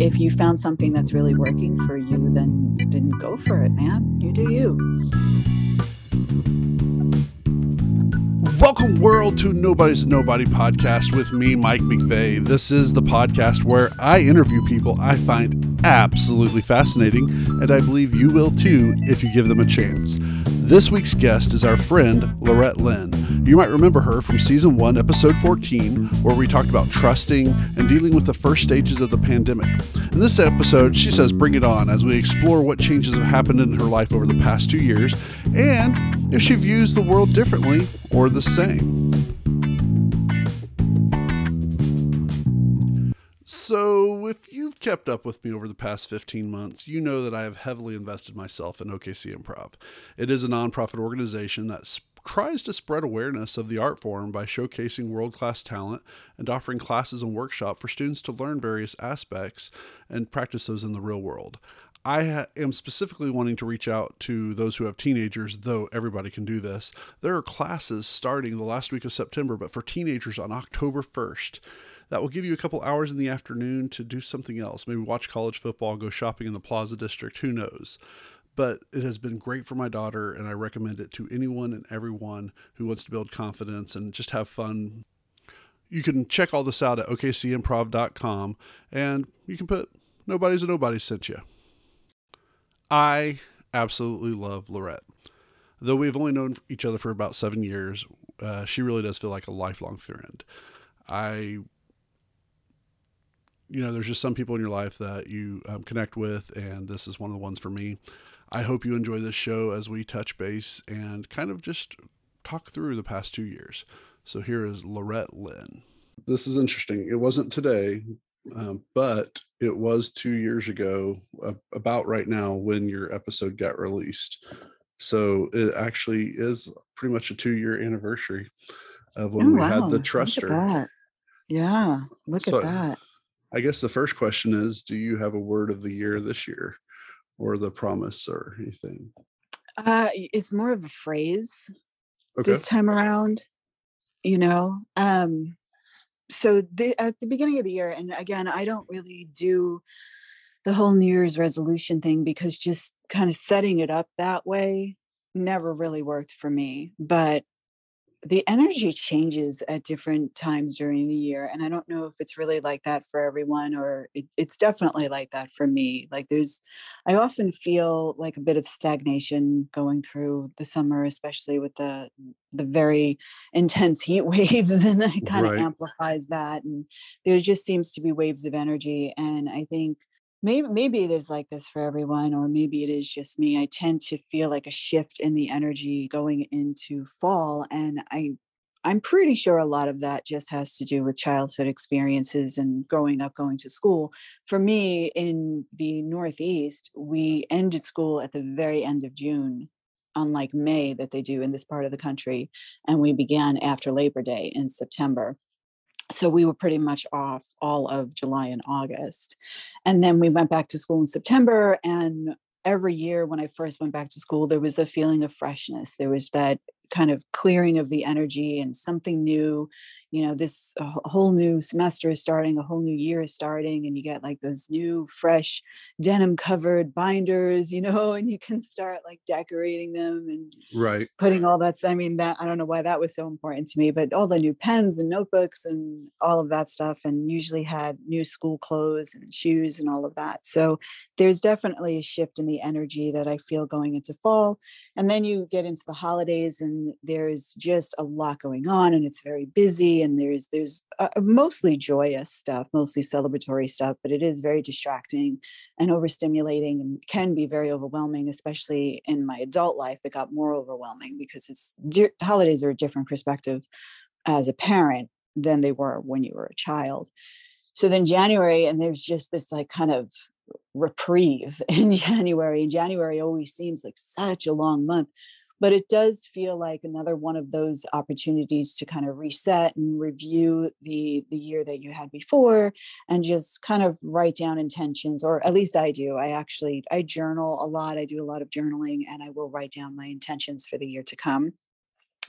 if you found something that's really working for you, then then go for it, man. You do you. Welcome, world, to Nobody's Nobody podcast with me, Mike McVeigh. This is the podcast where I interview people I find absolutely fascinating, and I believe you will too if you give them a chance. This week's guest is our friend, Lorette Lynn. You might remember her from season one, episode 14, where we talked about trusting and dealing with the first stages of the pandemic. In this episode, she says, Bring it on as we explore what changes have happened in her life over the past two years and if she views the world differently or the same. So, if you've kept up with me over the past 15 months, you know that I have heavily invested myself in OKC Improv. It is a nonprofit organization that tries to spread awareness of the art form by showcasing world class talent and offering classes and workshops for students to learn various aspects and practice those in the real world. I ha- am specifically wanting to reach out to those who have teenagers, though everybody can do this. There are classes starting the last week of September, but for teenagers on October 1st that will give you a couple hours in the afternoon to do something else. Maybe watch college football, go shopping in the Plaza District, who knows. But it has been great for my daughter, and I recommend it to anyone and everyone who wants to build confidence and just have fun. You can check all this out at okcimprov.com, and you can put Nobody's a Nobody sent you. I absolutely love Lorette. Though we've only known each other for about seven years, uh, she really does feel like a lifelong friend. I you know, there's just some people in your life that you um, connect with, and this is one of the ones for me. I hope you enjoy this show as we touch base and kind of just talk through the past two years. So here is Lorette Lynn. This is interesting. It wasn't today, um, but it was two years ago, uh, about right now, when your episode got released. So it actually is pretty much a two year anniversary of when Oh we had wow. the Look at Truster. that. Yeah. Look So at that. I guess the first question is Do you have a word of the year this year or the promise or anything? Uh it's more of a phrase Okay. this time around, you know. Um so the, at the beginning of the year and again I don't really do the whole New Year's resolution thing because just kind of setting it up that way never really worked for me. But the energy changes at different times during the year and i don't know if it's really like that for everyone or it, it's definitely like that for me like there's i often feel like a bit of stagnation going through the summer especially with the the very intense heat waves and it kind of amplifies that and there just seems to be waves of energy and i think maybe maybe it is like this for everyone or maybe it is just me. I tend to feel like a shift in the energy going into fall and i i'm pretty sure a lot of that just has to do with childhood experiences and growing up going to school. For me in the northeast we ended school at the very end of june unlike may that they do in this part of the country and we began after labor day in september so we were pretty much off all of July and August. And then we went back to school in September. And every year when I first went back to school, there was a feeling of freshness. There was that kind of clearing of the energy and something new. You know, this uh, a whole new semester is starting, a whole new year is starting, and you get like those new, fresh denim covered binders, you know, and you can start like decorating them and Right. putting all that i mean that i don't know why that was so important to me but all the new pens and notebooks and all of that stuff and usually had new school clothes and shoes and all of that so there's definitely a shift in the energy that i feel going into fall and then you get into the holidays and there's just a lot going on and it's very busy and there's there's uh, mostly joyous stuff mostly celebratory stuff but it is very distracting and overstimulating and can be very overwhelming especially in my adult life it got more overwhelming because it's di- holidays are a different perspective as a parent than they were when you were a child. So then january and there's just this like kind of reprieve in january and january always seems like such a long month but it does feel like another one of those opportunities to kind of reset and review the the year that you had before and just kind of write down intentions or at least i do. I actually i journal a lot i do a lot of journaling and i will write down my intentions for the year to come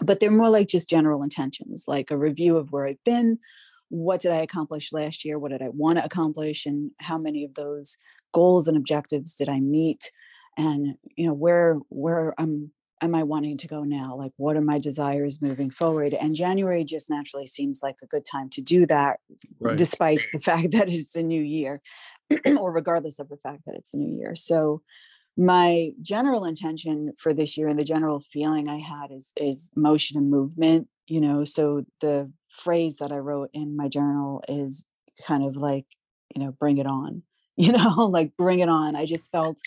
but they're more like just general intentions like a review of where i've been what did I accomplish last year? What did I want to accomplish? And how many of those goals and objectives did I meet? And you know, where where am am I wanting to go now? Like what are my desires moving forward? And January just naturally seems like a good time to do that, right. despite the fact that it's a new year, or regardless of the fact that it's a new year. So my general intention for this year and the general feeling I had is is motion and movement, you know. So the phrase that I wrote in my journal is kind of like, you know, bring it on, you know, like bring it on. I just felt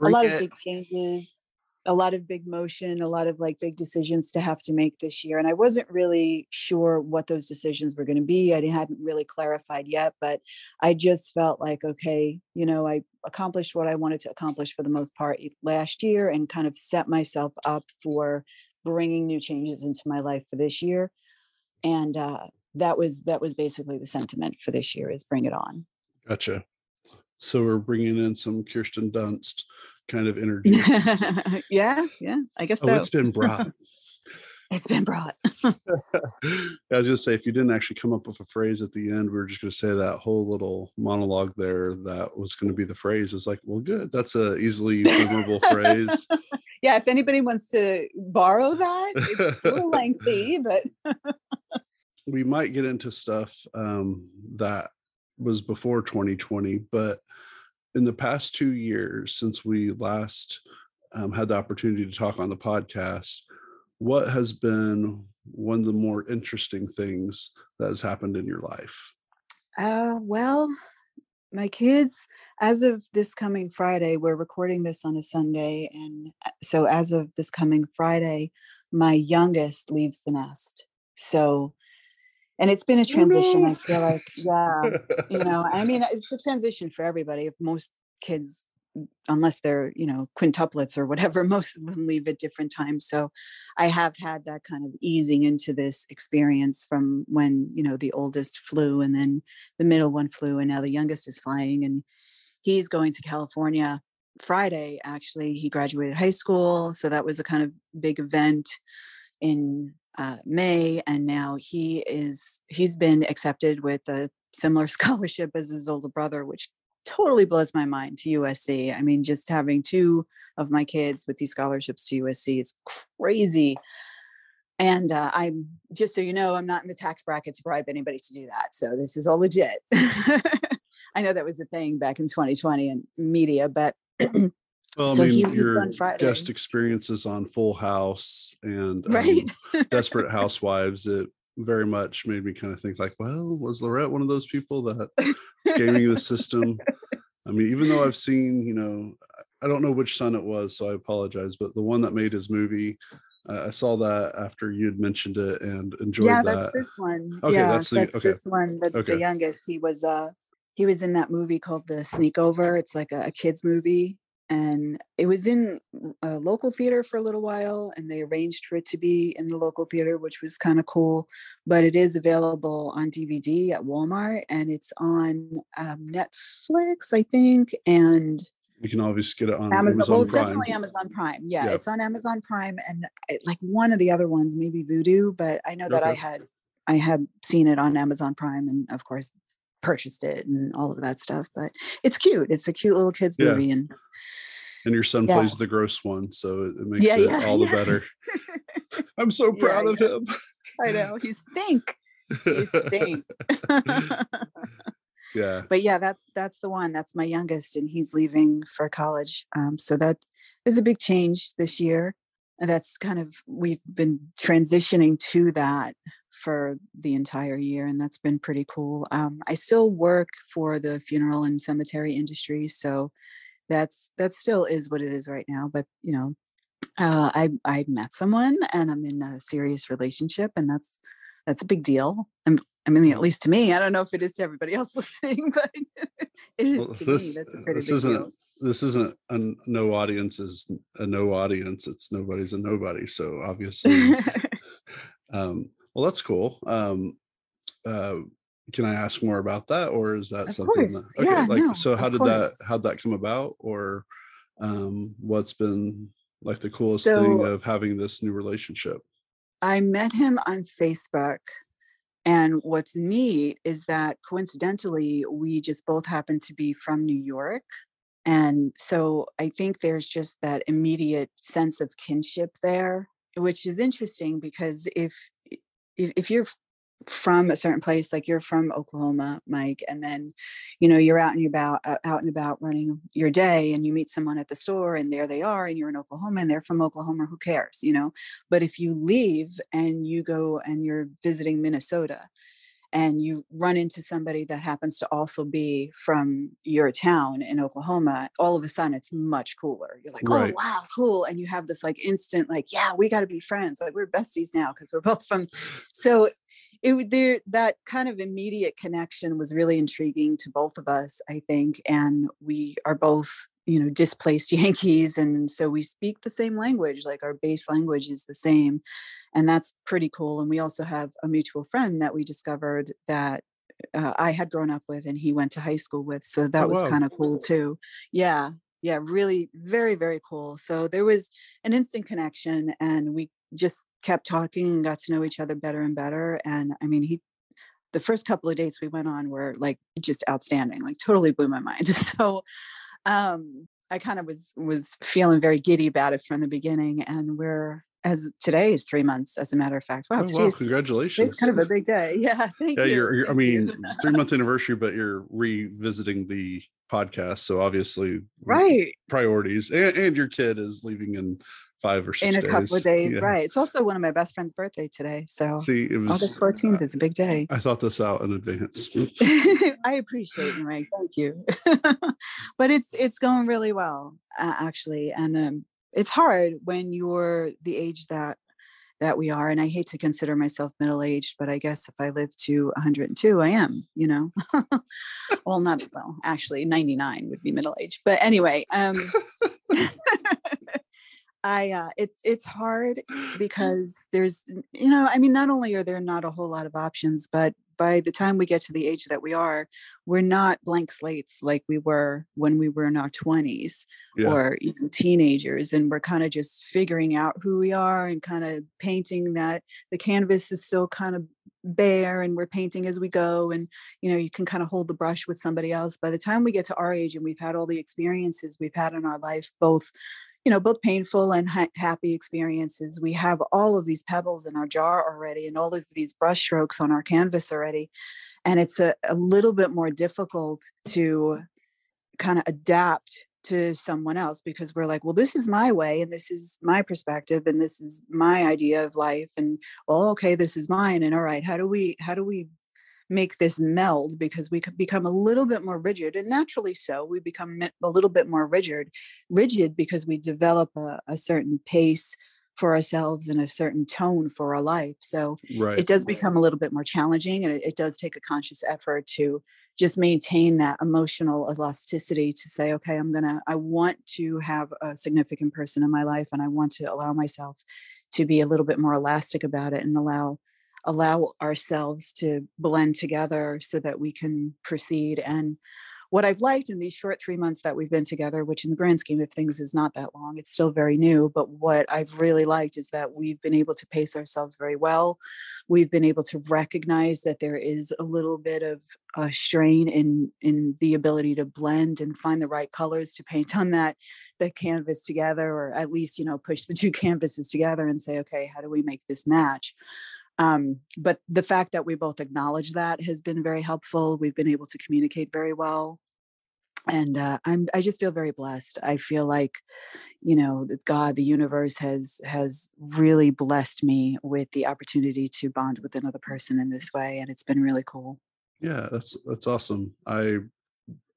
bring a lot it. of big changes a lot of big motion, a lot of like big decisions to have to make this year. And I wasn't really sure what those decisions were going to be. I hadn't really clarified yet, but I just felt like, okay, you know, I accomplished what I wanted to accomplish for the most part last year and kind of set myself up for bringing new changes into my life for this year. And uh, that was that was basically the sentiment for this year is bring it on. Gotcha. So we're bringing in some Kirsten Dunst kind of energy. yeah, yeah, I guess oh, so. It's been brought. it's been brought. I was just say if you didn't actually come up with a phrase at the end, we are just going to say that whole little monologue there that was going to be the phrase. Is like, well, good. That's a easily memorable phrase. Yeah, if anybody wants to borrow that, it's a little lengthy, but we might get into stuff um, that was before 2020, but in the past two years since we last um, had the opportunity to talk on the podcast, what has been one of the more interesting things that has happened in your life? Uh, well, my kids, as of this coming Friday, we're recording this on a Sunday. And uh, so as of this coming Friday, my youngest leaves the nest. So and it's been a transition i feel like yeah you know i mean it's a transition for everybody if most kids unless they're you know quintuplets or whatever most of them leave at different times. So i have had that kind of easing into this experience from when you know the oldest flew and then the middle one flew and now the youngest is flying and he's going to california friday actually. He graduated high school so that was a kind of big event in uh, May, and now he is he's been accepted with a similar scholarship as his older brother, which totally blows my mind to USC. I mean, just having two of my kids with these scholarships to USC is crazy. And uh, I'm just so you know, I'm not in the tax bracket to bribe anybody to do that. So this is all legit. I know that was a thing back in 2020 in media, but Well, I so mean, your guest experiences on Full House and right. um, Desperate Housewives, it very much made me kind of think like, well, was Lorette one of those people that gaming the system? I mean, even though I've seen, you know, I don't know which son it was, so I apologize, but the one that made his movie, uh, I saw that after you had mentioned it and enjoyed yeah, that. Yeah, that's this one. Okay, yeah, that's, the, that's okay. this one. That's okay. the youngest. He was uh he was in that movie called The Sneak Over. It's like a, a kids movie and it was in a local theater for a little while and they arranged for it to be in the local theater which was kind of cool but it is available on dvd at walmart and it's on um, netflix i think and you can obviously get it on amazon, amazon well it's definitely amazon prime yeah, yeah, it's on amazon prime and it, like one of the other ones maybe voodoo but i know that okay. i had i had seen it on amazon prime and of course purchased it and all of that stuff. But it's cute. It's a cute little kids yeah. movie, and and your son yeah. plays the gross one, so it, makes yeah, it all the better. I'm so proud of him. I know he stink. He stink. yeah. But yeah, that's that's the one. That's my youngest, and he's leaving for college. Um, so that is a big change this year. That's kind of we've been transitioning to that for the entire year, and that's been pretty cool. Um, I still work for the funeral and cemetery industry, so that's that still is what it is right now. But you know, uh, I I met someone, and I'm in a serious relationship, and that's that's a big deal. I'm, I mean, at least to me, I don't know if it is to everybody else listening, but it is well, to this, me. That's a pretty this big isn't, deal. This isn't a no audience is a no audience. It's nobody's a nobody. So obviously, um, well, that's cool. Um, uh, can I ask more about that, or is that of something? Course. That, okay, yeah, like no, so, how did course. that how'd that come about, or um, what's been like the coolest so, thing of having this new relationship? I met him on Facebook, and what's neat is that coincidentally, we just both happen to be from New York. And so I think there's just that immediate sense of kinship there, which is interesting because if if, if you're from a certain place like you're from oklahoma mike and then you know you're out and about uh, out and about running your day and you meet someone at the store and there they are and you're in oklahoma and they're from oklahoma who cares you know but if you leave and you go and you're visiting minnesota and you run into somebody that happens to also be from your town in Oklahoma, all of a sudden it's much cooler. You're like, oh, right. oh wow, cool. And you have this like instant, like, yeah, we got to be friends. Like we're besties now because we're both from. So it there that kind of immediate connection was really intriguing to both of us i think and we are both you know displaced yankees and so we speak the same language like our base language is the same and that's pretty cool and we also have a mutual friend that we discovered that uh, i had grown up with and he went to high school with so that oh, was kind of cool too. Yeah yeah really very very cool. So there was an instant connection and we just kept talking and got to know each other better and better. And I mean, he, the first couple of dates we went on were like just outstanding, like totally blew my mind. So, um, I kind of was was feeling very giddy about it from the beginning, and we're as today is three months, as a matter of fact. Wow, oh, wow congratulations! It's kind of a big day. Yeah, thank yeah, you. You're, you're I mean, three month anniversary, but you're revisiting the podcast, so obviously, right priorities, and, and your kid is leaving in five or six in a days. couple of days. yeah. right. It's also one of my best friend's birthday today so see it was august 14th is a big day. I thought this out in advance. I appreciate you mike. Thank you. But it's it's going really well uh, actually and um, it's hard when you're the age that that we are and i hate to consider myself middle aged but i guess if i live to 102 i am you know? Well not well actually 99 would be middle aged but anyway um I uh, it's it's hard because there's you know I mean not only are there not a whole lot of options but by the time we get to the age that we are we're not blank slates like we were when we were in our 20s yeah. or you know, teenagers and we're kind of just figuring out who we are and kind of painting that the canvas is still kind of bare and we're painting as we go and you know you can kind of hold the brush with somebody else by the time we get to our age and we've had all the experiences we've had in our life both you know both painful and ha- happy experiences. We have all of these pebbles in our jar already and all of these brush strokes on our canvas already and it's a, a little bit more difficult to kind of adapt to someone else because we're like well this is my way and this is my perspective and this is my idea of life and well okay this is mine and all right how do we how do we make this meld because we could become a little bit more rigid and naturally so we become a little bit more rigid rigid because we develop a, a certain pace for ourselves and a certain tone for our life so right. it does become a little bit more challenging and it, it does take a conscious effort to just maintain that emotional elasticity to say okay i'm gonna i want to have a significant person in my life and i want to allow myself to be a little bit more elastic about it and allow allow ourselves to blend together so that we can proceed. And what I've liked in these short three months that we've been together, which in the grand scheme of things is not that long, it's still very new. But what I've really liked is that we've been able to pace ourselves very well. We've been able to recognize that there is a little bit of a strain in in the ability to blend and find the right colors to paint on that the canvas together or at least you know push the two canvases together and say okay how do we make this match um, but the fact that we both acknowledge that has been very helpful. We've been able to communicate very well. And uh, I'm I just feel very blessed. I feel like, you know, God, the universe has has really blessed me with the opportunity to bond with another person in this way. And it's been really cool. Yeah, that's that's awesome. I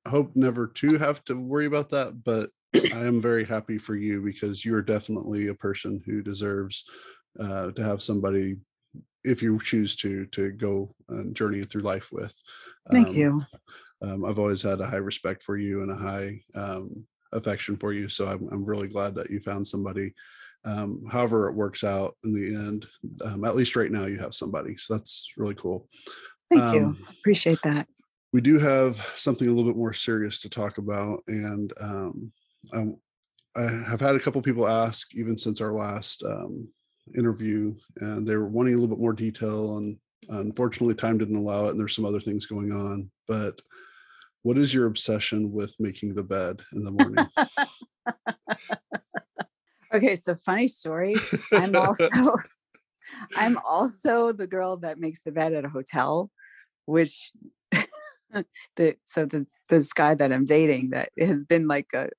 hope never to have to worry about that, but I am very happy for you because you're definitely a person who deserves uh, to have somebody if you choose to to go and journey through life with. Thank um, you. Um, I've always had a high respect for you and a high um, affection for you, so I'm I'm really glad that you found somebody. Um, however, it works out in the end. Um, at least right now, you have somebody, so that's really cool. Thank you. Um, Appreciate that. We do have something a little bit more serious to talk about, and I, I have had a couple people ask, even since our last um, interview and they were wanting a little bit more detail And unfortunately, time didn't allow it, and there's some other things going on. But what is your obsession with making the bed in the morning? okay, so funny story. I'm also I'm also the girl that makes the bed at a hotel, which the so the this guy that I'm dating that has been like a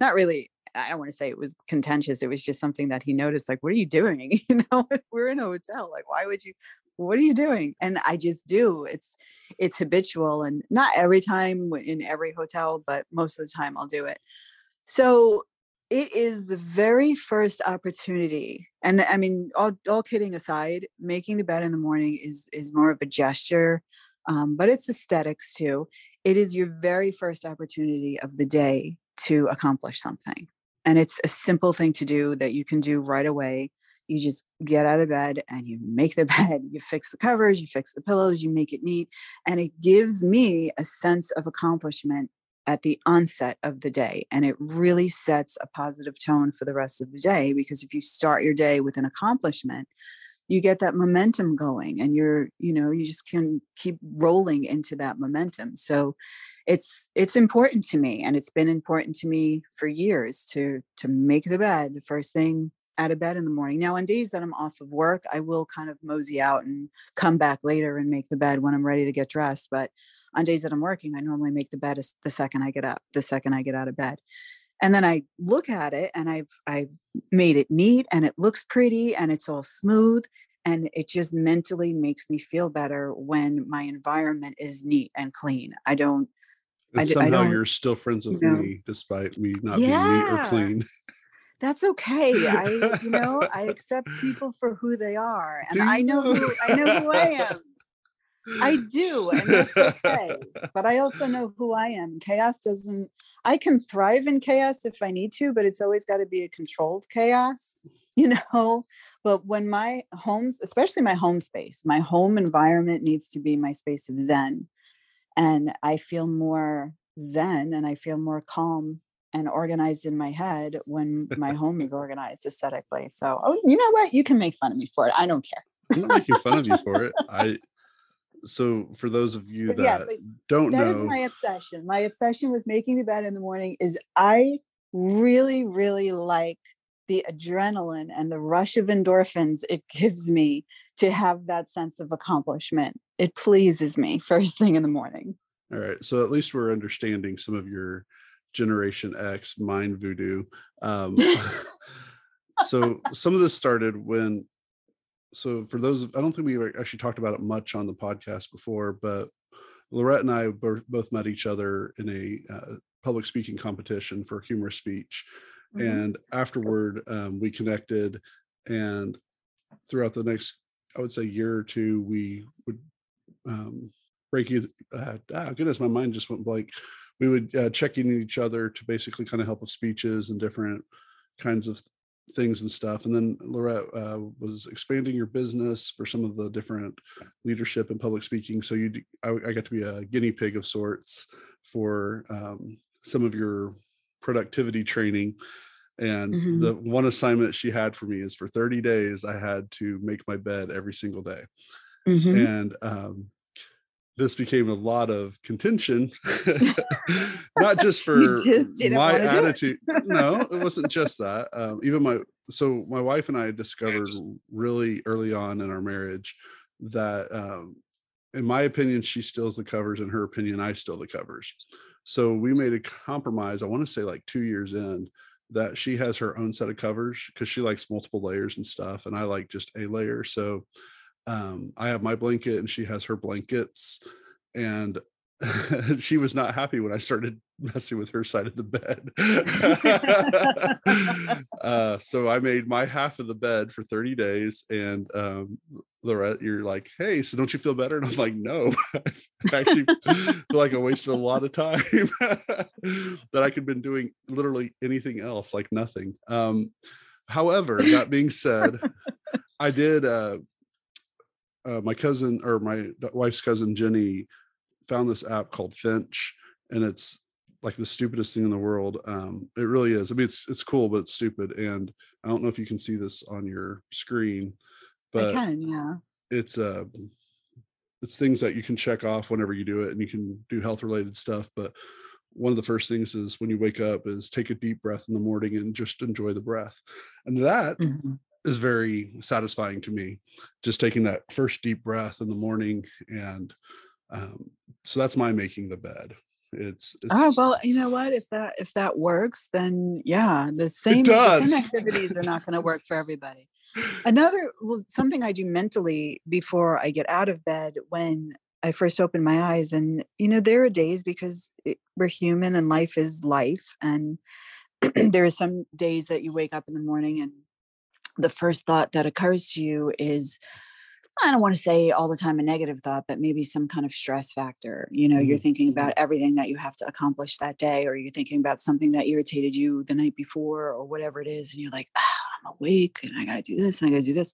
not really I don't want to say it was contentious. It was just something that he noticed, like, what are you doing? You know, we're in a hotel. Like, why would you what are you doing? And I just do. It's it's habitual and not every time in every hotel, but most of the time I'll do it. So it is the very first opportunity and i mean all, all kidding aside making the bed in the morning is is more of a gesture um, but it's aesthetics too it is your very first opportunity of the day to accomplish something and it's a simple thing to do that you can do right away you just get out of bed and you make the bed you fix the covers you fix the pillows you make it neat and it gives me a sense of accomplishment at the onset of the day. And it really sets a positive tone for the rest of the day because if you start your day with an accomplishment, you get that momentum going and you're, you know, you just can keep rolling into that momentum. So it's it's important to me and it's been important to me for years to to make the bed the first thing out of bed in the morning. Now, on days that I'm off of work, I will kind of mosey out and come back later and make the bed when I'm ready to get dressed. But on days that I'm working, I normally make the bed the second I get up, the second I get out of bed. And then I look at it and I've I've made it neat and it looks pretty and it's all smooth and it just mentally makes me feel better when my environment is neat and clean. I don't I, somehow I don't, you're still friends with you know, me despite me not yeah, being neat or clean. That's okay. I you know, I accept people for who they are and I know who I know who I am. I do, and that's okay. but I also know who I am. Chaos doesn't, I can thrive in chaos if I need to, but it's always got to be a controlled chaos, you know? But when my homes, especially my home space, my home environment needs to be my space of Zen. And I feel more Zen and I feel more calm and organized in my head when my home is organized aesthetically. So, oh, you know what? You can make fun of me for it. I don't care. I'm not making fun of you for it. I so for those of you that yes, don't that know that is my obsession. My obsession with making the bed in the morning is i really really like the adrenaline and the rush of endorphins it gives me to have that sense of accomplishment. It pleases me first thing in the morning. All right so at least we're understanding some of your generation x mind voodoo. Um, so some of this started when so for those i don't think we actually talked about it much on the podcast before but lorette and i both met each other in a uh, public speaking competition for humorous speech mm-hmm. and afterward um, we connected and throughout the next i would say year or two we would um, break you uh, ah, goodness my mind just went blank we would uh, check in each other to basically kind of help with speeches and different kinds of things and stuff. And then Lorette uh, was expanding your business for some of the different leadership and public speaking. So you, I, I got to be a guinea pig of sorts for um, some of your productivity training. And mm-hmm. the one assignment she had for me is for 30 days, I had to make my bed every single day. Mm-hmm. And um, this became a lot of contention, not just for just my attitude. no, it wasn't just that. Um, even my so my wife and I discovered really early on in our marriage that, um, in my opinion, she steals the covers. In her opinion, I steal the covers. So we made a compromise. I want to say like two years in that she has her own set of covers because she likes multiple layers and stuff, and I like just a layer. So um, I have my blanket and she has her blankets. And she was not happy when I started messing with her side of the bed. uh, so I made my half of the bed for 30 days. And um, Lorette, you're like, hey, so don't you feel better? And I'm like, no, I actually feel like I wasted a lot of time that I could have been doing literally anything else, like nothing. Um, however, that being said, I did uh, uh, my cousin or my wife's cousin Jenny found this app called Finch, and it's like the stupidest thing in the world. Um, it really is. I mean, it's it's cool, but it's stupid. And I don't know if you can see this on your screen, but I can, yeah. It's a it's things that you can check off whenever you do it and you can do health related stuff but one of the first things is when you wake up is take a deep breath in the morning and just enjoy the breath and that mm-hmm. Is very satisfying to me just taking that first deep breath in the morning and um, so that's my making the bed. It's, it's, oh well you know what? If that if that works then yeah the same the same activities are not going to work for everybody. Another well something i do mentally before i get out of bed when i first open my eyes and you know there are days because it, we're human and life is life and there are some days that you wake up in the morning and the first thought that occurs to you is I don't want to say all the time a negative thought, but maybe some kind of stress factor. You know, mm-hmm. you're thinking about everything that you have to accomplish that day, or you're thinking about something that irritated you the night before, or whatever it is. And you're like, ah, I'm awake and I got to do this and I got to do this.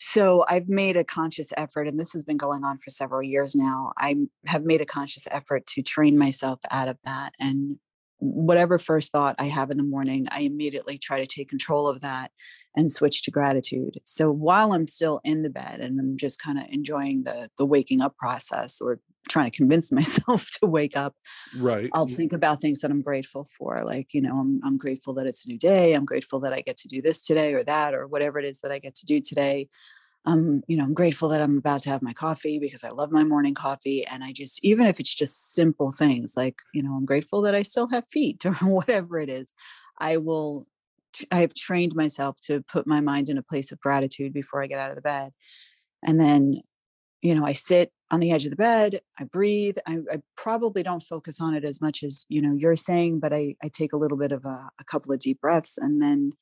So I've made a conscious effort, and this has been going on for several years now. I have made a conscious effort to train myself out of that and whatever first thought I have in the morning, I immediately try to take control of that and switch to gratitude. So while I'm still in the bed and I'm just kind of enjoying the the waking up process or trying to convince myself to wake up, right. I'll think about things that I'm grateful for. Like, you know, I'm I'm grateful that it's a new day. I'm grateful that I get to do this today or that or whatever it is that I get to do today um, you know, I'm grateful that I'm about to have my coffee because I love my morning coffee. And I just, even if it's just simple things like, you know, I'm grateful that I still have feet or whatever it is, I will, I have trained myself to put my mind in a place of gratitude before I get out of the bed. And then, you know, I sit on the edge of the bed, I breathe. I, I probably don't focus on it as much as, you know, you're saying, but I, I take a little bit of a, a couple of deep breaths and then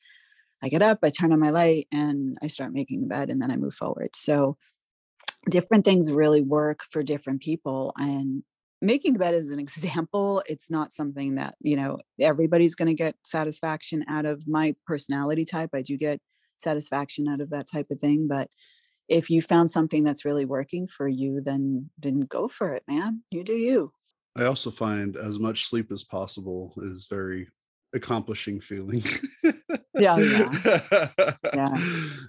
I get up, I turn on my light, and I start making the bed, and then I move forward. So different things really work for different people. And making the bed is an example. It's not something that, you know, everybody's going to get satisfaction out of my personality type. I do get satisfaction out of that type of thing. But if you found something that's really working for you, then then go for it, man. You do you. I also find as much sleep as possible is very accomplishing feeling. yeah, yeah. yeah.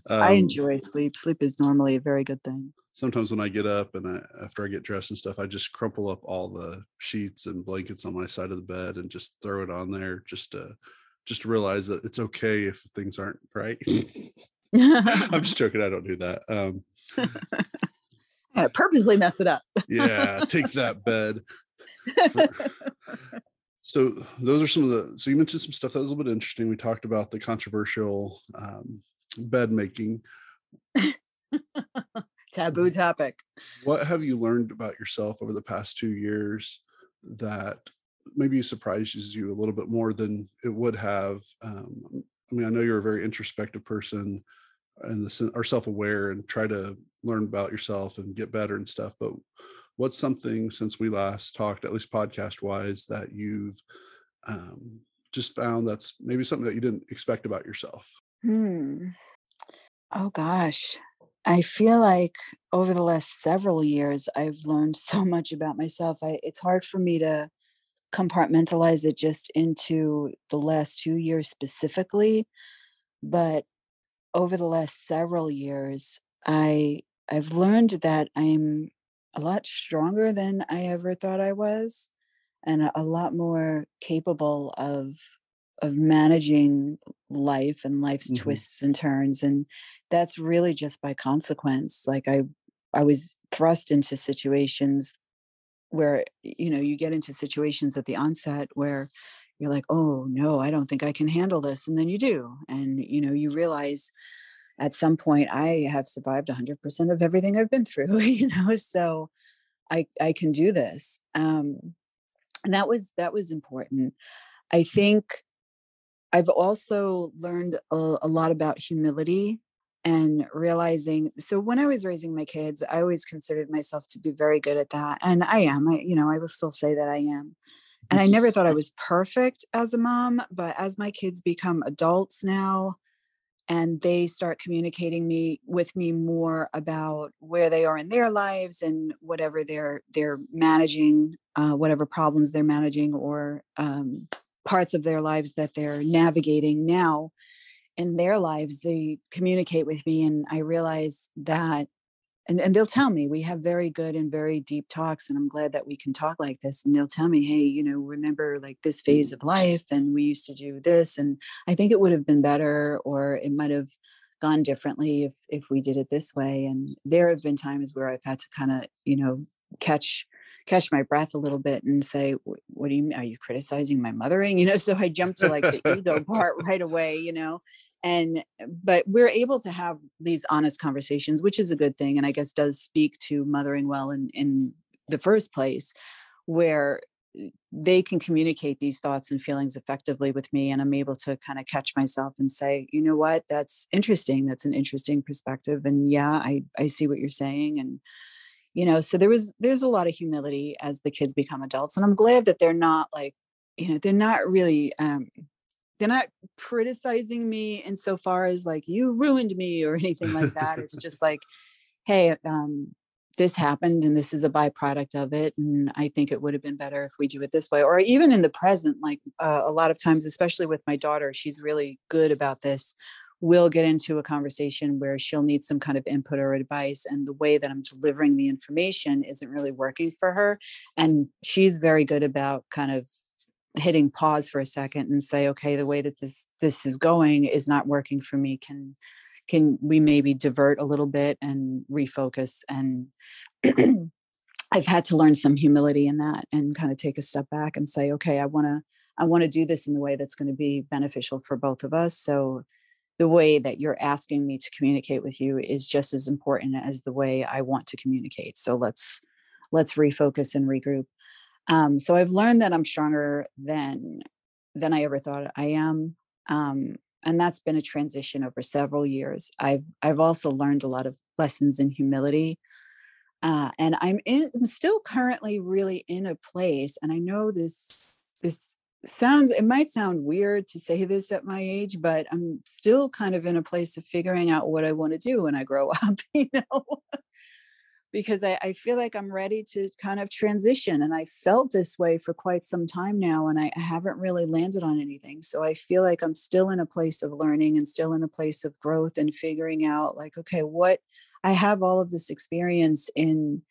Um, I enjoy sleep. Sleep is normally a very good thing. Sometimes when I get up and I, after I get dressed and stuff, I just crumple up all the sheets and blankets on my side of the bed and just throw it on there just to just to realize that it's okay if things aren't right. I'm just joking. I don't do that. Um, I purposely mess it up. yeah, take that bed. For, so those are some of the so you mentioned some stuff that was a little bit interesting we talked about the controversial um, bed making taboo topic what have you learned about yourself over the past two years that maybe surprises you a little bit more than it would have um, i mean i know you're a very introspective person and the, are self-aware and try to learn about yourself and get better and stuff but what's something since we last talked, at least podcast wise, that you've um, just found that's maybe something that you didn't expect about yourself? Hmm. Oh gosh. I feel like over the last several years, I've learned so much about myself. I, it's hard for me to compartmentalize it just into the last two years specifically, but over the last several years, I I've learned that I'm a lot stronger than I ever thought I was, and a, a lot more capable of of managing life and life's mm-hmm. twists and turns and that's really just by consequence like i i was thrust into situations where you know you get into situations at the onset where you're like oh no i don't think i can handle this and then you do and you know you realize at some point I have survived 100% of everything I've been through, you know, so I I can do this. Um and that was that was important. I think I've also learned a, a lot about humility and realizing so when i was raising my kids i always considered myself to be very good at that and i am i you know i will still say that i am and i never thought i was perfect as a mom but as my kids become adults now and they start communicating me with me more about where they are in their lives and whatever they're they're managing uh, whatever problems they're managing or um, parts of their lives that they're navigating now in their lives they communicate with me and i realize that and, and they'll tell me we have very good and very deep talks and i'm glad that we can talk like this and they'll tell me hey you know remember like this phase of life and we used to do this and i think it would have been better or it might have gone differently if if we did it this way and there have been times where i've had to kind of you know catch catch my breath a little bit and say what do you mean are you criticizing my mothering? You know so i jumped to like the ego part right away you know? And but we're able to have these honest conversations which is a good thing and i guess does speak to mothering well in in the first place where eh, they can communicate these thoughts and feelings effectively with me and i'm able to kind of catch myself and say you know what? That's interesting. That's an interesting perspective and yeah i i see what you're saying and you know so there was there's a lot of humility as the kids become adults and i'm glad that they're not like you know they're not really um they're not criticizing me insofar as like you ruined me or anything like that. it's just like, hey, um, this happened and this is a byproduct of it. And I think it would have been better if we do it this way. Or even in the present, like uh, a lot of times, especially with my daughter, she's really good about this. We'll get into a conversation where she'll need some kind of input or advice, and the way that I'm delivering the information isn't really working for her. And she's very good about kind of hitting pause for a second and say okay the way that this this is going is not working for me can can we maybe divert a little bit and refocus and i've had to learn some humility in that and kind of take a step back and say okay i want to i want to do this in the way that's going to be beneficial for both of us so the way that you're asking me to communicate with you is just as important as the way i want to communicate so let's let's refocus and regroup um, so I've learned that I'm stronger than than I ever thought I am. Um, and that's been a transition over several years. I've I've also learned a lot of lessons in humility. Uh, and I'm in I'm still currently really in a place, and I know this this sounds it might sound weird to say this at my age, but I'm still kind of in a place of figuring out what I want to do when I grow up, you know because I, I, feel like I'm ready to kind of transition. And I felt this way for quite some time now, and I, haven't really landed on anything. So I feel like I'm still in a place of learning and still in a place of growth and figuring out, like, okay, what I have all of this experience in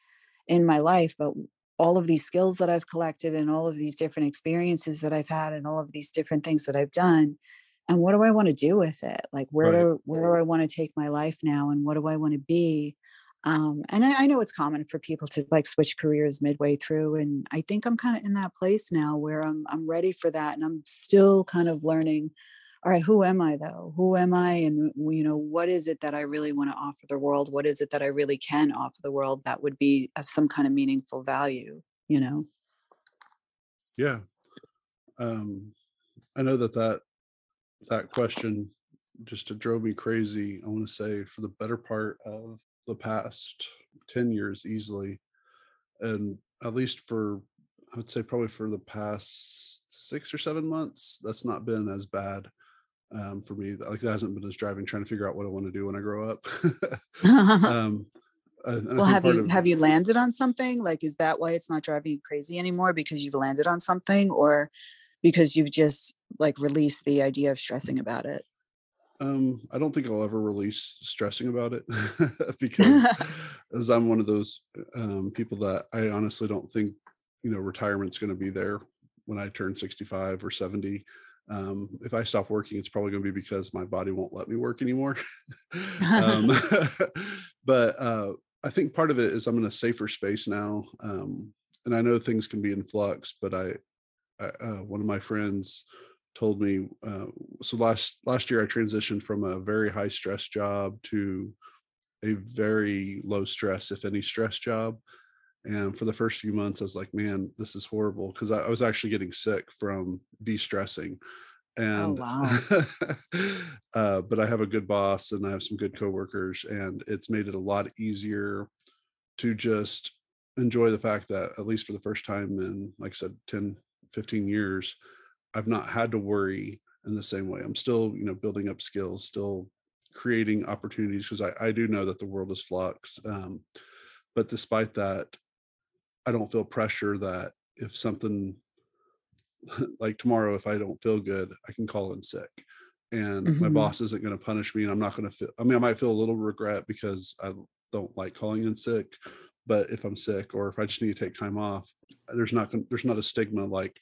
in my life, but all of these skills that I've collected and all of these different experiences that I've had and all of these different things that I've done. And what do I want to do with it? Like where right. do where do I want to take my life now and what do I want to be? um, and I, I, know it's common for people to like switch careers midway through and i think i'm kind of in that place now where i'm i'm ready for that and i'm still kind of learning all right who am i though? Who am i and you know what is it that i really want to offer the world? What is it that i really can offer the world that would be of some kind of meaningful value you know? Yeah. Um i know that that that question just drove me crazy i want to say for the better part of the past 10 years easily. And at least for, I would say probably for the past six or seven months, that's not been as bad um, for me. Like that hasn't been as driving trying to figure out what I want to do when I grow up. um, well, have you of, have you landed on something? Like, is that why it's not driving you crazy anymore? Because you've landed on something, or because you've just like released the idea of stressing about it? Um, I don't think I'll ever release stressing about it because as I'm one of those um, people that I honestly don't think, you know, retirement's going to be there when I turn 65 or 70. Um, if I stop working, it's probably going to be because my body won't let me work anymore. um, but uh, I think part of it is I'm in a safer space now. Um, and I know things can be in flux, but I, I uh, one of my friends, told me uh, so last last year i transitioned from a very high stress job to a very low stress if any stress job and for the first few months i was like man this is horrible because I, I, was actually getting sick from de-stressing oh, and oh, wow. uh, but i have a good boss and i have some good coworkers and it's made it a lot easier to just enjoy the fact that at least for the first time in like i said 10 15 years I've not had to worry in the same way. I'm still, you know, building up skills, still creating opportunities because I, I do know that the world is flux. Um, but despite that, I don't feel pressure that if something like tomorrow, if I don't feel good, I can call in sick. And mm-hmm. my boss isn't going to punish me, and I'm not going to feel. I mean, I might feel a little regret because I don't like calling in sick but if i'm sick or if i just need to take time off there's not there's not a stigma like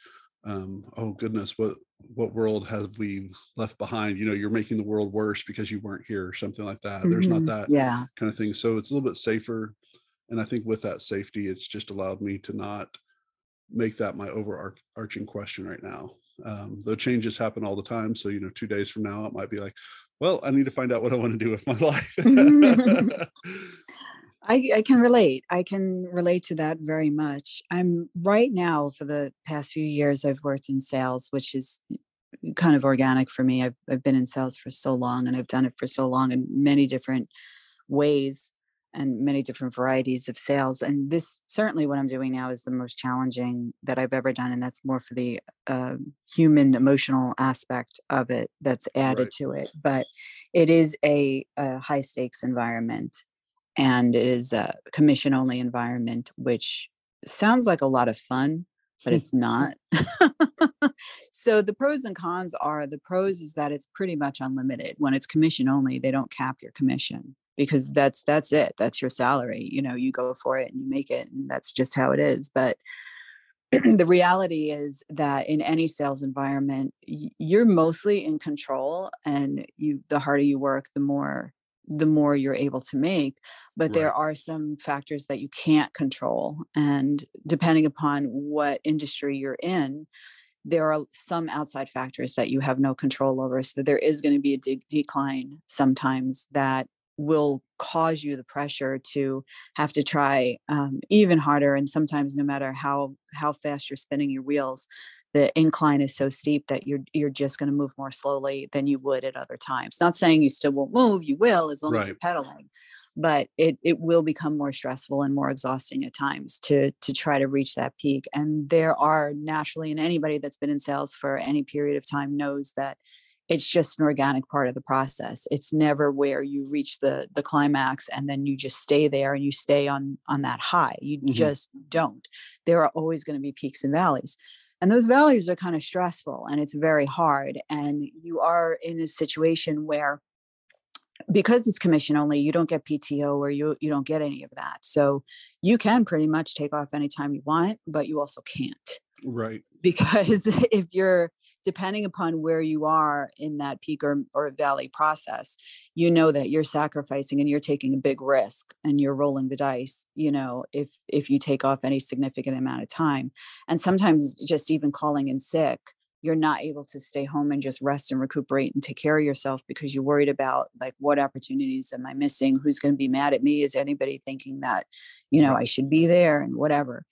um, oh goodness what what world have we left behind you know you're making the world worse because you weren't here or something like that mm-hmm. there's not mm-hmm. that yeah kind of thing so it's a little bit safer and i think with that safety it's just allowed me to not make that my overarching question right now um, though changes happen all the time so you know two days from now it might be like well i need to find out what i want to do with my life I, I can relate. I can relate to that very much. I'm right now for the past few years, I've worked in sales, which is kind of organic for me. I've, I've been in sales for so long and I've done it for so long in many different ways and many different varieties of sales. And this certainly what I'm doing now is the most challenging that I've ever done. And that's more for the uh, human emotional aspect of it that's added right. to it. But it is a, a high stakes environment and it is a commission only environment, which sounds like a lot of fun, but it's not. so the pros and cons are the pros is that it's pretty much unlimited. When it's commission only, they don't cap your commission because that's that's it. That's your salary. You know, you go for it and you make it, and that's just how it is. But the reality is that in any sales environment you're mostly in control and you the harder you work the more the more you're able to make but right. there are some factors that you can't control and depending upon what industry you're in there are some outside factors that you have no control over so there is going to be a de- decline sometimes that will cause you the pressure to have to try um, even harder and sometimes no matter how how fast you're spinning your wheels the incline is so steep that you're you're just going to move more slowly than you would at other times. Not saying you still won't move, you will as long right. as you're pedaling, but it it will become more stressful and more exhausting at times to to try to reach that peak. And there are naturally, and anybody that's been in sales for any period of time knows that it's just an organic part of the process. It's never where you reach the the climax and then you just stay there and you stay on on that high. You mm-hmm. just don't. There are always going to be peaks and valleys and those values are kind of stressful and it's very hard and you are in a situation where because it's commission only you don't get pto or you you don't get any of that. So you can pretty much take off anytime you want but you also can't right. because if you're depending upon where you are in that peak or, or valley process you know that you're sacrificing and you're taking a big risk and you're rolling the dice you know if if you take off any significant amount of time. And sometimes just even calling in sick you're not able to stay home and just rest and recuperate and take care of yourself because you're worried about like what opportunities am i missing? Who's going to be mad at me? Is anybody thinking that you know i should be there and whatever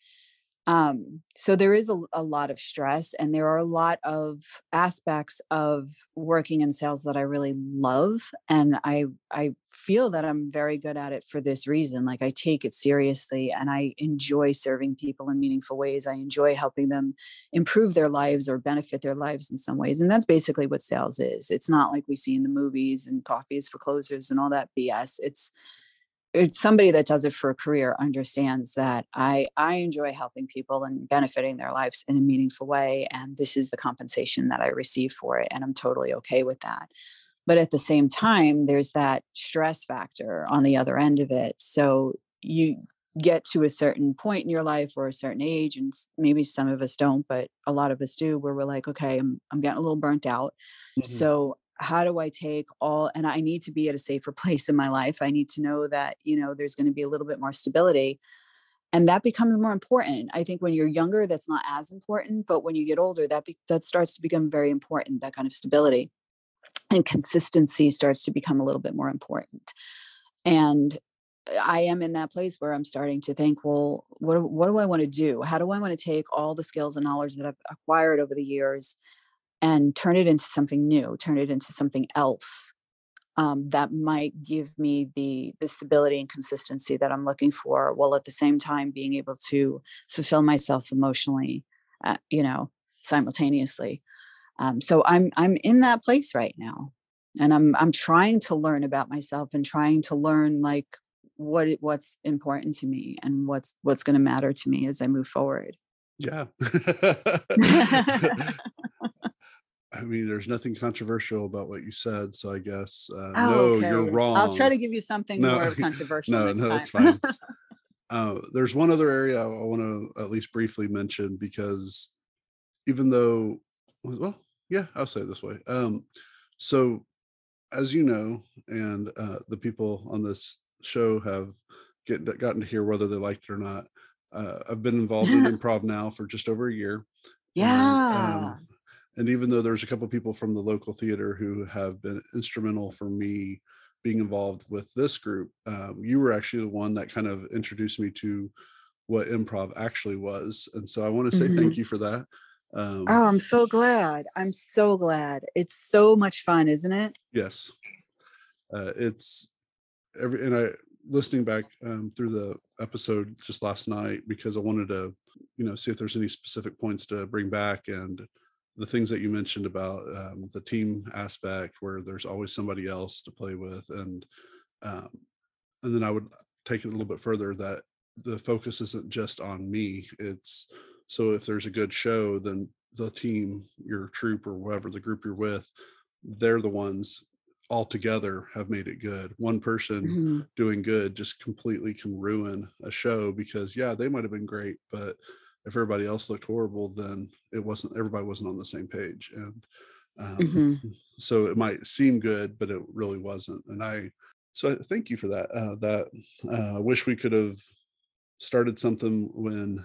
um, so there is a, a, lot of stress and there are a lot of aspects of working in sales that i really love and i i feel that i'm very good at it for this reason like i take it seriously and i enjoy serving people in meaningful ways. I enjoy helping them improve their lives or benefit their lives in some ways and that's basically what sales is. It's not like we see in the movies and coffees for closers and all that bs it's it's somebody that does it for a career understands that I I enjoy helping people and benefiting their lives in a meaningful way and this is the compensation that I receive for it and I'm totally okay with that. But at the same time there's that stress factor on the other end of it. So you get to a certain point in your life or a certain age and maybe some of us don't but a lot of us do where we're like okay I'm I'm getting a little burnt out. Mm-hmm. So how do I take all, and I need to be at a safer place in my life. I need to know that, you know, there's going to be a little bit more stability. And that becomes more important. I think when you're younger, that's not as important, but when you get older, that be, that starts to become very important. That kind of stability and consistency starts to become a little bit more important. And uh, I am in that place where I'm starting to think, well, what what do I want to do? How do I want to take all the skills and knowledge that I've acquired over the years and turn it into something new, turn it into something else um, that might give me the the stability and consistency that I'm looking for, while at the same time being able to fulfill myself emotionally, uh, you know, simultaneously. Um, so I'm I'm in that place right now, and I'm I'm trying to learn about myself and trying to learn like what what's important to me and what's what's going to matter to me as I move forward. Yeah. I mean, there's nothing controversial about what you said, so I guess uh, Oh, no, okay. you're wrong. I'll try to give you something No, more controversial no, no, time. that's fine. Uh, there's one other area I want to at least briefly mention because even though, well, yeah, I'll say it this way. Um, so, as you know, and uh, the people on this show have get, gotten to hear whether they liked it or not. Uh, I've been involved in improv now for just over a year. and, yeah. um, and even though there's a couple people from the local theater who have been instrumental for me being involved with this group, um, you were actually the one that kind of introduced me to what improv actually was. And so I want to say thank you for that. Um, Oh, I'm so glad. I'm so glad. It's so much fun, isn't it? Yes. Uh, it's every and I listening back um, through the episode just last night because I wanted to, you know, see if there's any specific points to bring back and the things that you mentioned about um, the team aspect where there's always somebody else to play with and um, and then I would take it a little bit further that the focus isn't just on me. It's so if there's a good show, then the team, your troop or whatever the group you're with, they're the ones all together have made it good. One person Mhm. doing good just completely can ruin a show because yeah, they might have been great, but if everybody else looked horrible, then it wasn't everybody wasn't on the same page. And um, Mhm. so it might seem good, but it really wasn't. And I so thank you for that. Uh, that uh, I wish we could have started something when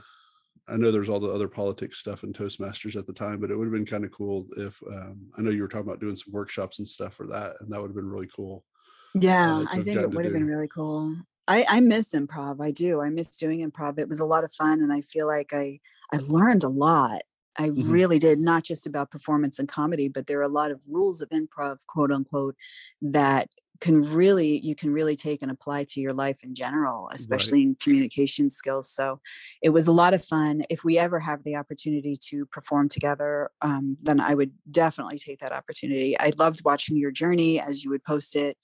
I know there's all the other politics stuff in Toastmasters at the time, but it would have been kind of cool if um, I know you were talking about doing some workshops and stuff for that, and that would have been really cool. Yeah, to I think it would have been really cool. I, I miss improv. I do. I miss doing improv. It was a lot of fun, and I feel like I I learned a lot. I Mhm. really did, not just about performance and comedy, but there are a lot of rules of improv, quote unquote, that can really you can really take and apply to your life in general, especially in communication skills. So it was a lot of fun. If we ever have the opportunity to perform together, um, then I would definitely take that opportunity. I loved watching your journey as you would post it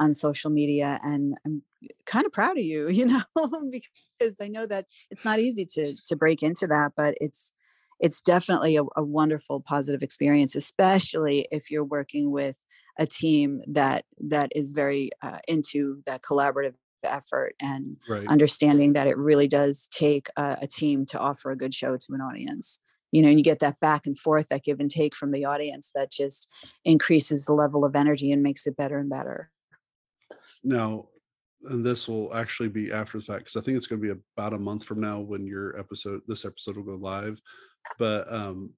on social media, and I'm kind of proud of you, you know, because I know that it's not easy to to break into that, but it's it's definitely a, a wonderful positive experience, especially if you're working with a team that that is very uh, into that collaborative effort and Right. understanding that it really does take a, a team to offer a good show to an audience you know and you get that back and forth that give and take from the audience that just increases the level of energy and makes it better and better Now, and this will actually be after the fact because I think it's going to be about a month from now when your episode, this episode will go live. But um,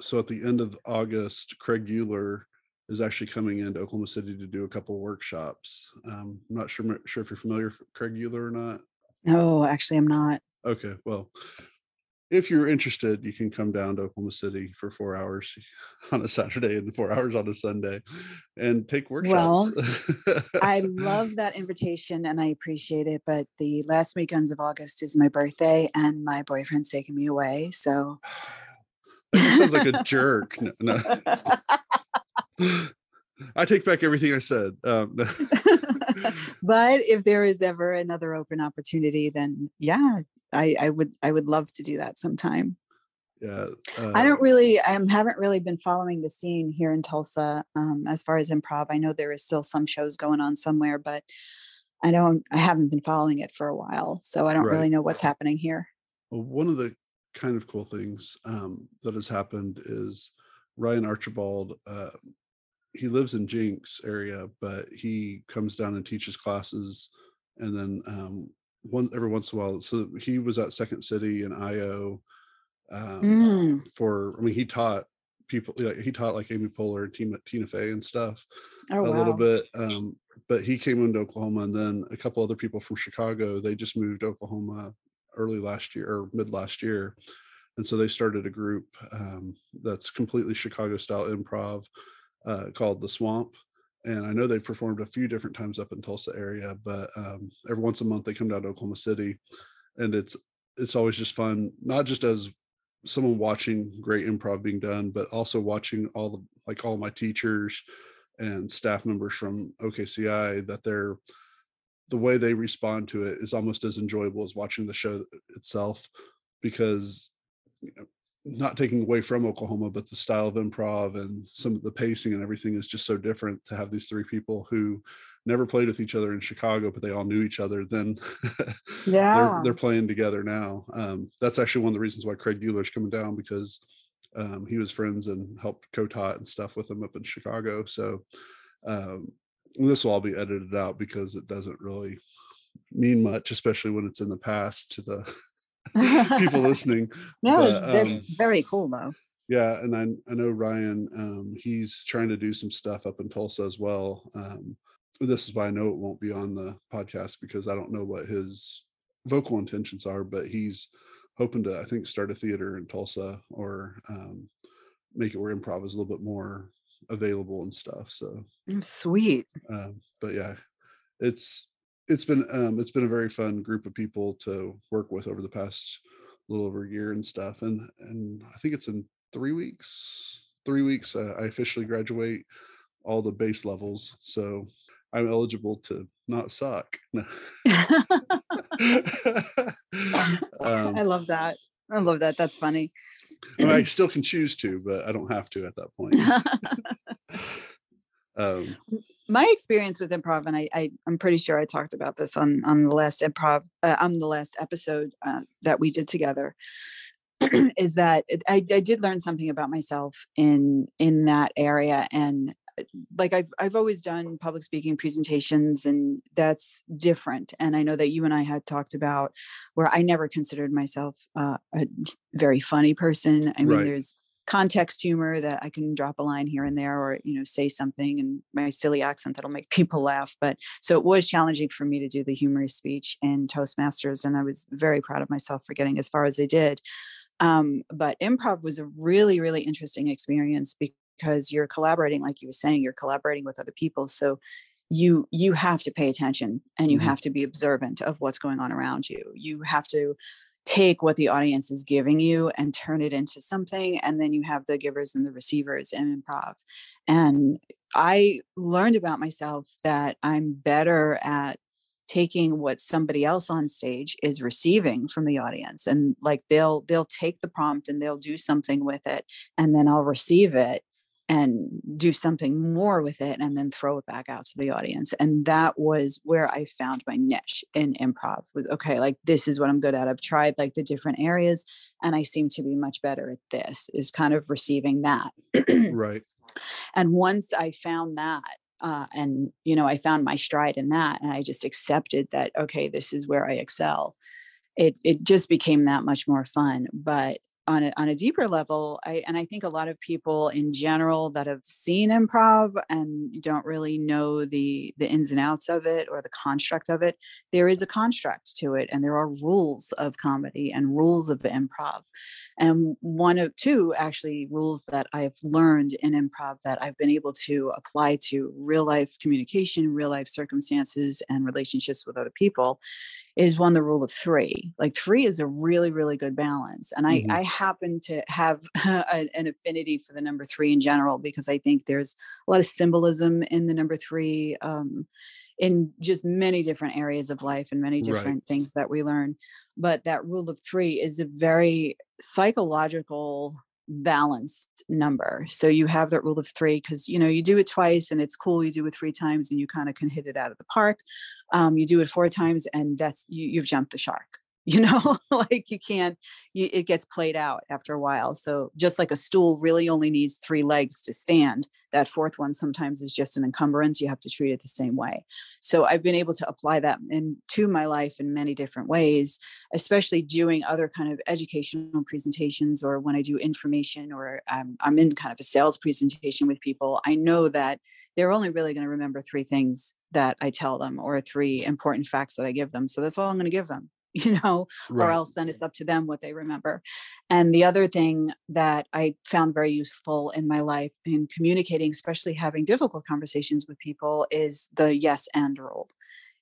so at the end of August, Craig Euler is actually coming into Oklahoma City to do a couple workshops. Um, I'm not sure sure if you're familiar with Craig Euler or not. no actually i'm not Okay, well, if you're interested, you can come down to Oklahoma City for four hours on a Saturday and four hours on a Sunday and take workshops. Well, I love that invitation and I appreciate it. But the last weekends of August is my birthday and my boyfriend's taking me away. So That sounds like a jerk. No, no. I take back everything I said. Um, but if there is ever another open opportunity, then yeah, I, I would I would love to do that sometime. yeah, I uh, don't really I haven't really been following the scene here in Tulsa um, as far as improv. I know there is still some shows going on somewhere, but I don't I haven't been following it for a while. So I don't Right. really know what's happening here. well, one of the kind of cool things um, that has happened is Ryan Archibald. Uh, he lives in Jenks area, but he comes down and teaches classes, and then um, one every once in a while. So he was at Second City in IO um, Mm. for. I mean, he taught people. Like, he taught like Amy Poehler and Tina, Tina Fey and stuff. Oh a wow. little bit. Um, but he came into Oklahoma, and then a couple other people from Chicago. They just moved to Oklahoma early last year or mid last year, and so they started a group um, that's completely Chicago style improv uh, called the Swamp. And I know they've performed a few different times up in Tulsa area, but um, every once a month they come down to Oklahoma City, and it's it's always just fun, not just as someone watching great improv being done, but also watching all the like all my teachers and staff members from OKCI that they're the way they respond to it is almost as enjoyable as watching the show itself because you know, not taking away from Oklahoma, but the style of improv and some of the pacing and everything is just so different to have these three people who never played with each other in Chicago, but they all knew each other. Then yeah, they're, they're, playing together now. Um, that's actually one of the reasons why Craig Bueller's coming down because um, he was friends and helped co-taught and stuff with him up in Chicago. So um, this will all be edited out because it doesn't really mean much, especially when it's in the past to the people listening. no, but, that's um, very cool though. Yeah, and I I know Ryan. Um, he's trying to do some stuff up in Tulsa as well. Um, this is why I know it won't be on the podcast because I don't know what his vocal intentions are, but he's hoping to I think start a theater in Tulsa or um, make it where improv is a little bit more available and stuff. So mm, sweet. Um, but yeah, it's it's been um, it's been a very fun group of people to work with over the past little over a year and stuff. And and I think it's in three weeks. Three weeks, uh, I officially graduate all the base levels, so I'm eligible to not suck. um, I love that. I love that. That's funny. I still can choose to, but I don't have to at that point. um, my experience with improv and I, I am pretty sure i talked about this on on the last improv uh, on the last episode uh, that we did together is that I, I did learn something about myself in in that area and uh, like I've I've always done public speaking presentations and that's different and I know that you and I had talked about where I never considered myself uh, a very funny person I mean right. there's context humor that I can drop a line here and there or you know say something in my silly accent that'll make people laugh but so it was challenging for me to do the humorous speech in Toastmasters and I was very proud of myself for getting as far as I did um, but improv was a really really interesting experience because you're collaborating like you were saying you're collaborating with other people so you you have to pay attention and you mm-hmm. have to be observant of what's going on around you you have to take what the audience is giving you and turn it into something and then you have the givers and the receivers in improv. And i learned about myself that i'm better at taking what somebody else on stage is receiving from the audience and like they'll they'll take the prompt and they'll do something with it and then i'll receive it and do something more with it and then throw it back out to the audience and that was where i found my niche in improv with okay like this is what i'm good at. I've tried like the different areas and i seem to be much better at this is kind of receiving that. Right. And once i found that uh, and you know i found my stride in that and i just accepted that okay this is where i excel it it just became that much more fun but on a, on a deeper level I, and i think a lot of people in general that have seen improv and don't really know the the ins and outs of it or the construct of it there is a construct to it and there are rules of comedy and rules of improv. And one of two actually rules that i've learned in improv that i've been able to apply to real life communication real life circumstances and relationships with other people is one the rule of three like three is a really really good balance and mm-hmm. i i happen to have a, an affinity for the number three in general because i think there's a lot of symbolism in the number three um, in just many different areas of life and many different right. things that we learn but that rule of three is a very psychological balanced number. So you have that rule of three because you know you do it twice and it's cool. You do it three times and you kind of can hit it out of the park. Um, you do it four times and that's you, you've jumped the shark you know like you can't you, it gets played out after a while so just like a stool really only needs three legs to stand that fourth one sometimes is just an encumbrance you have to treat it the same way so i've been able to apply that into my life in many different ways especially doing other kind of educational presentations or when i do information or um, i'm in kind of a sales presentation with people i know that they're only really going to remember three things that I tell them or three important facts that I give them. So that's all I'm going to give them. you know, right. or else then it's up to them what they remember. And the other thing that I found very useful in my life in communicating, especially having difficult conversations with people, is the yes and rule.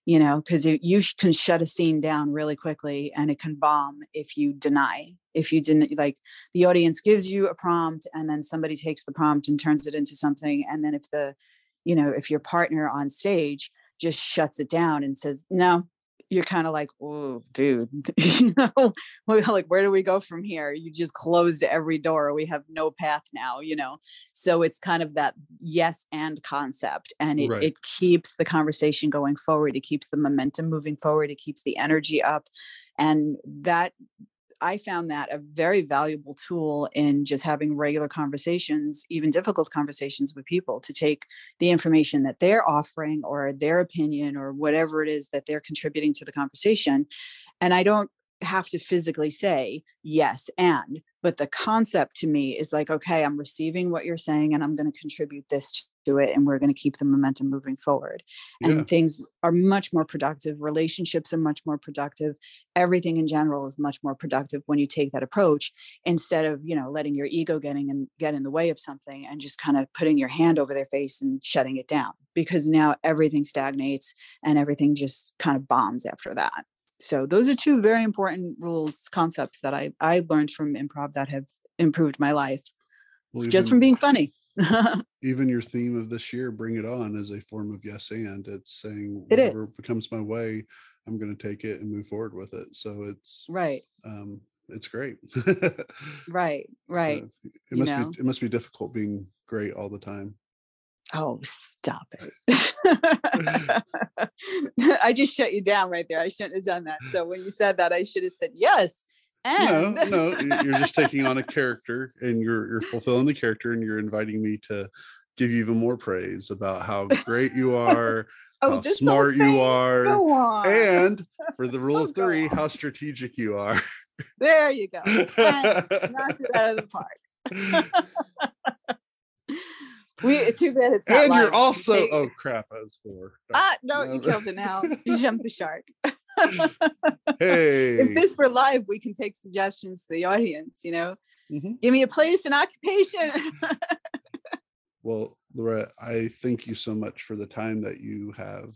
You know, because you can shut a scene down really quickly and it can bomb if you deny. If you didn't like the audience gives you a prompt and then somebody takes the prompt and turns it into something. And then if the, you know, if your partner on stage just shuts it down and says, no, you're kind of like, oh, dude, you know, like, where do we go from here? You just closed every door. We have no path now, you know? So it's kind of that yes and concept. And it, right. it keeps the conversation going forward. It keeps the momentum moving forward. It keeps the energy up. And that I found that a very valuable tool in just having regular conversations, even difficult conversations with people to take the information that they're offering or their opinion or whatever it is that they're contributing to the conversation. And I don't have to physically say yes and but the concept to me is like okay i'm receiving what you're saying and i'm going to contribute this to it and we're going to keep the momentum moving forward. And yeah. things are much more productive relationships are much more productive everything in general is much more productive when you take that approach instead of you know letting your ego getting and get in the way of something and just kind of putting your hand over their face and shutting it down because now everything stagnates and everything just kind of bombs after that. So those are two very important rules concepts that i i learned from improv that have improved my life well, just from being funny even your theme of this year, bring it on, is a form of yes and. It's saying whatever it becomes my way, I'm going to take it and move forward with it. So it's right. Um, it's great. right, right. Uh, it must know? be it must be difficult being great all the time. Oh, stop it. I just shut you down right there. I shouldn't have done that. So when you said that, I should have said yes. And... No, no, you're just taking on a character and you're you're fulfilling the character and you're inviting me to give you even more praise about how great you are, oh, how smart you are, and for the rule oh, of three, how strategic you are. There you go. knocked it out of the park. we too bad it's not. And live. you're also oh crap, I was four. Ah, no, you killed it now. You jumped the shark hey. If this were live, we can take suggestions to the audience, you know. Mm-hmm. Give me a place and occupation. well, Laura, I thank you so much for the time that you have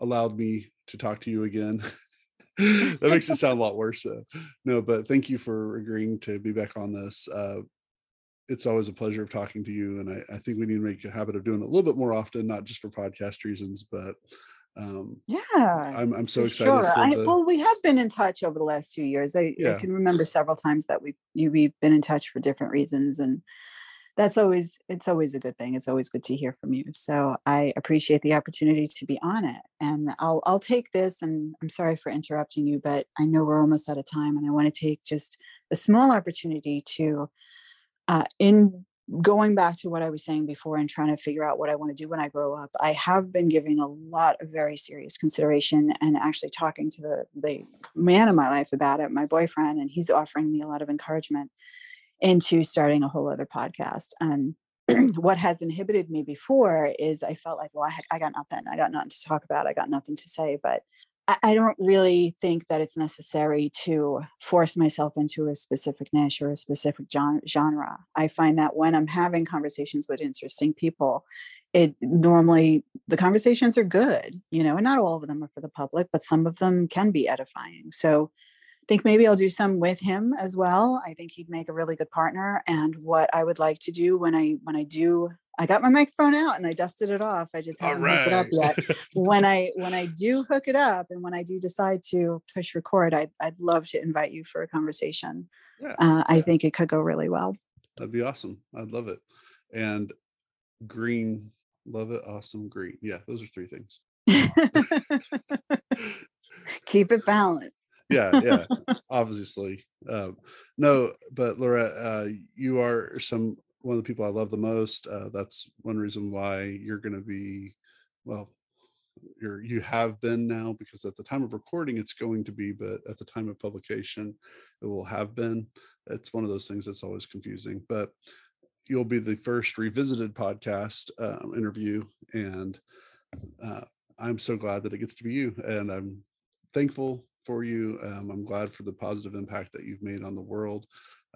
allowed me to talk to you again. that makes it sound a lot worse though. No, but thank you for agreeing to be back on this. Uh, it's always a pleasure of talking to you. And I, I, think we need to make a habit of doing it a little bit more often, not just for podcast reasons, but um yeah i'm, I'm so excited sure. I, the... well we have been in touch over the last few years I, yeah. I can remember several times that we you, we've been in touch for different reasons and that's always it's always a good thing it's always good to hear from you so i appreciate the opportunity to be on it and i'll i'll take this and i'm sorry for interrupting you but i know we're almost out of time and i want to take just a small opportunity to uh, in going back to what I was saying before and trying to figure out what I want to do when I grow up, I have been giving a lot of very serious consideration and actually talking to the the man in my life about it, my boyfriend, and he's offering me a lot of encouragement into starting a whole other podcast. And mm. what has inhibited me before is I felt like, well, I, had, I got nothing. I got nothing to talk about. I got nothing to say. But I don't really think that it's necessary to force myself into a specific niche or a specific genre. I find that when I'm having conversations with interesting people, it normally the conversations are good, you know, and not all of them are for the public, but some of them can be edifying. So I think maybe I'll do some with him as well. I think he'd make a really good partner. And what I would like to do when I when I do I got my microphone out and I dusted it off. I just haven't right. hooked it up yet. when I when I do hook it up and when I do decide to push record, I'd I'd love to invite you for a conversation. Yeah. Uh, I think it could go really well. That'd be awesome. I'd love it. And green, love it, awesome, green. Yeah, those are three things. Keep it balanced. yeah, yeah. Obviously, um, no, but Laura, uh, you are some one of the people I love the most. Uh, that's one reason why you're going to be, well, you're you have been now because at the time of recording it's going to be, but at the time of publication it will have been. It's one of those things that's always confusing, but you'll be the first revisited podcast um, interview, and uh, I'm so glad that it gets to be you, and I'm thankful for you. Um, I'm glad for the positive impact that you've made on the world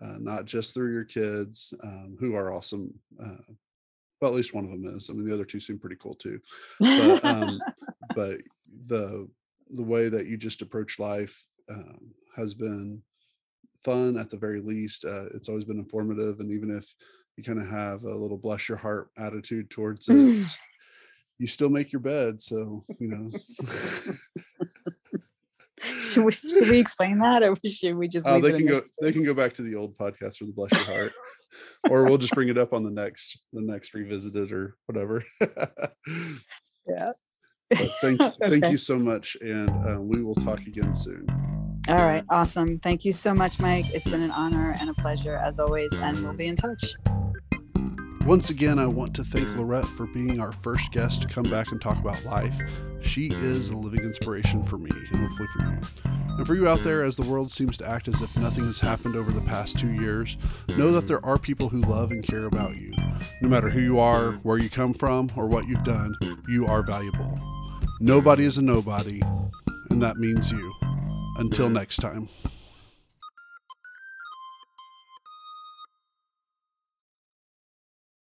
uh, not just through your kids, um, who are awesome. Uh, well, at least one of them is. I mean, the other two seem pretty cool too. But, um, but the the way that you just approach life um, has been fun at the very least. Uh, it's always been informative, and even if you kind of have a little bless your heart attitude towards it, you still make your bed. So you know. should, we, should we explain that, or should we just? Oh, they can go. They can go back to the old podcast for the bless your heart, or we'll just bring it up on the next, the next revisited or whatever. yeah. But thank, okay. thank you so much, and uh, we will talk again soon. All right, awesome. Thank you so much, Mike. It's been an honor and a pleasure as always, and we'll be in touch. Once again, I want to thank Lorette for being our first guest to come back and talk about life. She is a living inspiration for me and hopefully for you. And for you out there, as the world seems to act as if nothing has happened over the past two years, know that there are people who love and care about you. No matter who you are, where you come from, or what you've done, you are valuable. Nobody is a nobody, and that means you. Until next time.